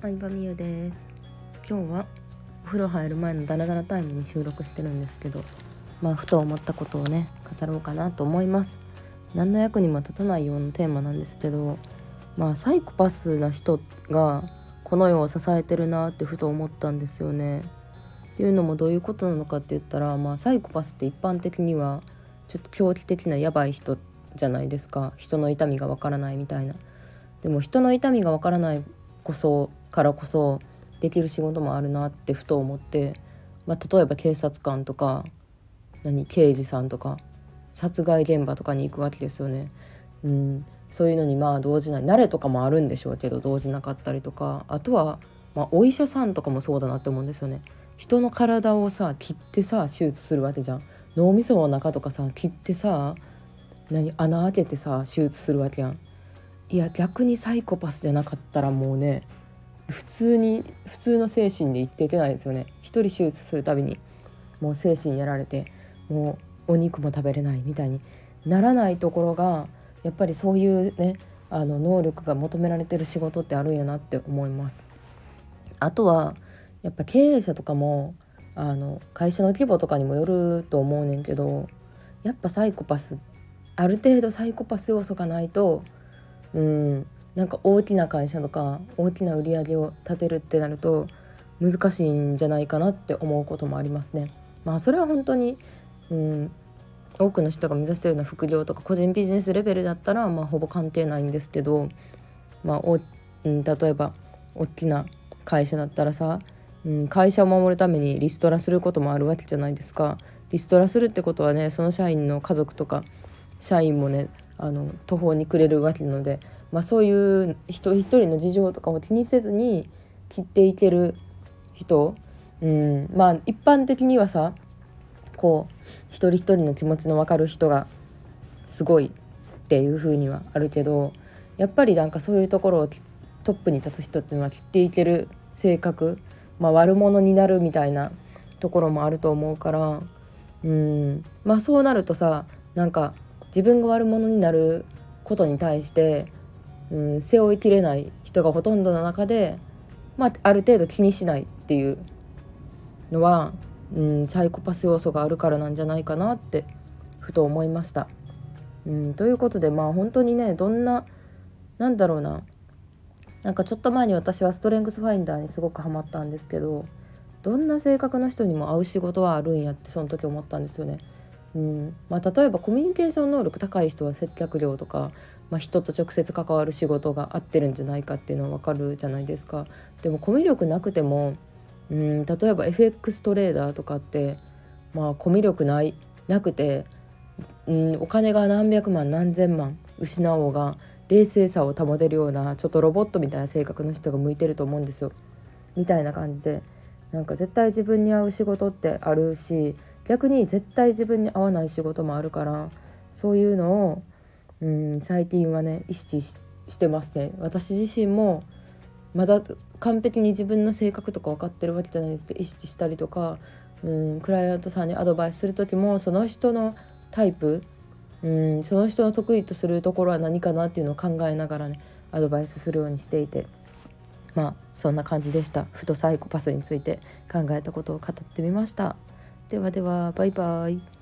相葉美優です。今日はお風呂入る前のダラダラタイムに収録してるんですけどまあふと思ったことをね語ろうかなと思います。何の役にも立たないようなテーマなんですけどまあサイコパスな人がこの世を支えてるなってふと思ったんですよね。っていうのもどういうことなのかって言ったらまあサイコパスって一般的にはちょっと狂気的なやばい人じゃないですか。人の痛みがわからないみたいな。でも人の痛みがわからないこそからこそできる仕事もあるなってふと思って、まあ、例えば警察官とか何刑事さんとか殺害現場とかに行くわけですよね。うん、そういうのにまあ動じない。慣れとかもあるんでしょうけど動じなかったりとか。あとは、まあ、お医者さんとかもそうだなって思うんですよね。人の体をさ切ってさ手術するわけじゃん。脳みその中とかさ切ってさ何穴開けてさ手術するわけやん。いや逆にサイコパスじゃなかったらもうね普通に普通の精神で生きていけないですよね一人手術するたびにもう精神やられてもうお肉も食べれないみたいにならないところがやっぱりそういうねあの能力が求められてる仕事ってあるんやなって思います。あとはやっぱ経営者とかもあの会社の規模とかにもよると思うねんけどやっぱサイコパスある程度サイコパス要素がないとうんなんか大きな会社とか大きな売り上げを立てるってなると難しいんじゃないかなって思うこともありますね。まあそれは本当に、うん、多くの人が目指してるような副業とか個人ビジネスレベルだったら、まあ、ほぼ関係ないんですけど、まあおうん、例えば大きな会社だったらさ、うん、会社を守るためにリストラすることもあるわけじゃないですか。リストラするってことはねその社員の家族とか社員もねあの途方に暮れるわけなので、まあ、そういう人一人の事情とかを気にせずに切っていける人、うん、まあ一般的にはさこう一人一人の気持ちの分かる人がすごいっていう風にはあるけどやっぱりなんかそういうところをトップに立つ人っていうのは切っていける性格、まあ、悪者になるみたいなところもあると思うからうん。まあそうなるとさなんか自分が悪者になることに対して、うん、背負いきれない人がほとんどの中で、まあ、ある程度気にしないっていうのは、うん、サイコパス要素があるからなんじゃないかなってふと思いました。うん、ということでまあ本当にねどんななんだろうななんかちょっと前に私はストレングスファインダーにすごくハマったんですけどどんな性格の人にも会う仕事はあるんやってその時思ったんですよね。うんまあ、例えばコミュニケーション能力高い人は接客業とか、まあ、人と直接関わる仕事が合ってるんじゃないかっていうのは分かるじゃないですか。でもコミュ力なくてもうん例えば FX トレーダーとかって、まあ、コミュ力ないなくてうんお金が何百万何千万失おうが冷静さを保てるようなちょっとロボットみたいな性格の人が向いてると思うんですよ。みたいな感じでなんか絶対自分に合う仕事ってあるし逆に絶対自分に合わない仕事もあるからそういうのを、うん、最近はね意識してますね私自身もまだ完璧に自分の性格とか分かってるわけじゃないですけど意識したりとか、うん、クライアントさんにアドバイスする時もその人のタイプ、うん、その人の得意とするところは何かなっていうのを考えながらねアドバイスするようにしていてまあそんな感じでしたふとサイコパスについて考えたことを語ってみました。ではではバイバイ。